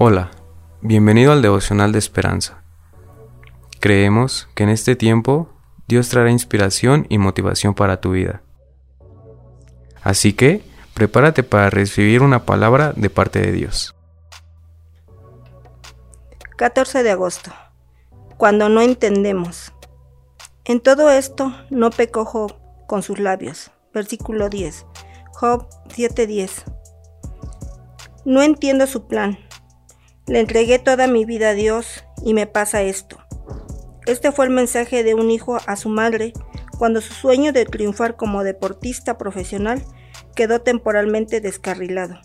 Hola, bienvenido al devocional de esperanza. Creemos que en este tiempo Dios traerá inspiración y motivación para tu vida. Así que, prepárate para recibir una palabra de parte de Dios. 14 de agosto. Cuando no entendemos. En todo esto no pecó Job con sus labios. Versículo 10. Job 7:10. No entiendo su plan. Le entregué toda mi vida a Dios y me pasa esto. Este fue el mensaje de un hijo a su madre cuando su sueño de triunfar como deportista profesional quedó temporalmente descarrilado.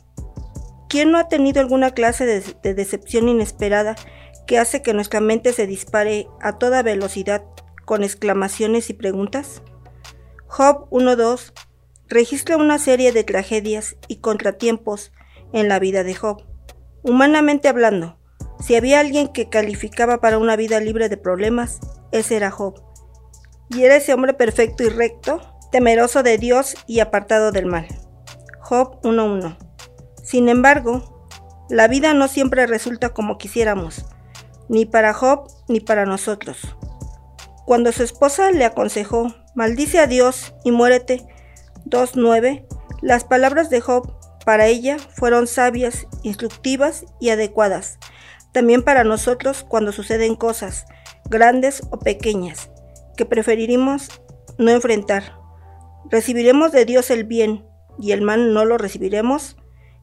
¿Quién no ha tenido alguna clase de, de, decepción inesperada que hace que nuestra mente se dispare a toda velocidad con exclamaciones y preguntas? Job 1.2 registra una serie de tragedias y contratiempos en la vida de Job. Humanamente hablando, si había alguien que calificaba para una vida libre de problemas, ese era Job. Y era ese hombre perfecto y recto, temeroso de Dios y apartado del mal. Job 1.1. Sin embargo, la vida no siempre resulta como quisiéramos, ni para Job ni para nosotros. Cuando su esposa le aconsejó, maldice a Dios y muérete, 2.9, las palabras de Job para ella fueron sabias, instructivas y adecuadas. También para nosotros cuando suceden cosas, grandes o pequeñas, que preferiremos no enfrentar. ¿Recibiremos de Dios el bien y el mal no lo recibiremos?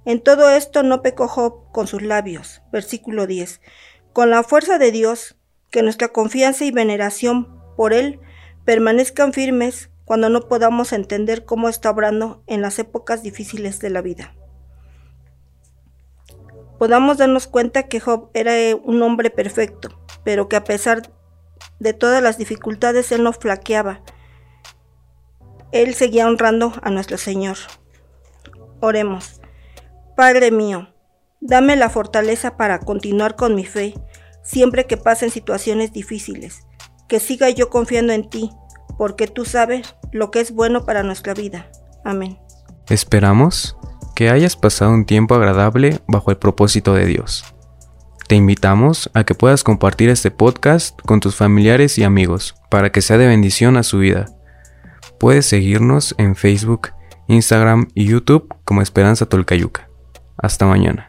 En todo esto no pecó Job con sus labios. Versículo 10. Con la fuerza de Dios, que nuestra confianza y veneración por Él permanezcan firmes cuando no podamos entender cómo está obrando en las épocas difíciles de la vida. Podamos darnos cuenta que Job era un hombre perfecto, pero que a pesar de todas las dificultades él no flaqueaba. Él seguía honrando a nuestro Señor. Oremos. Padre mío, dame la fortaleza para continuar con mi fe siempre que pasen situaciones difíciles, que siga yo confiando en ti, porque tú sabes lo que es bueno para nuestra vida. Amén. Esperamos que hayas pasado un tiempo agradable bajo el propósito de Dios. Te invitamos a que puedas compartir este podcast con tus familiares y amigos para que sea de bendición a su vida. Puedes seguirnos en Facebook, Instagram y YouTube como Esperanza Tolcayuca. Hasta mañana.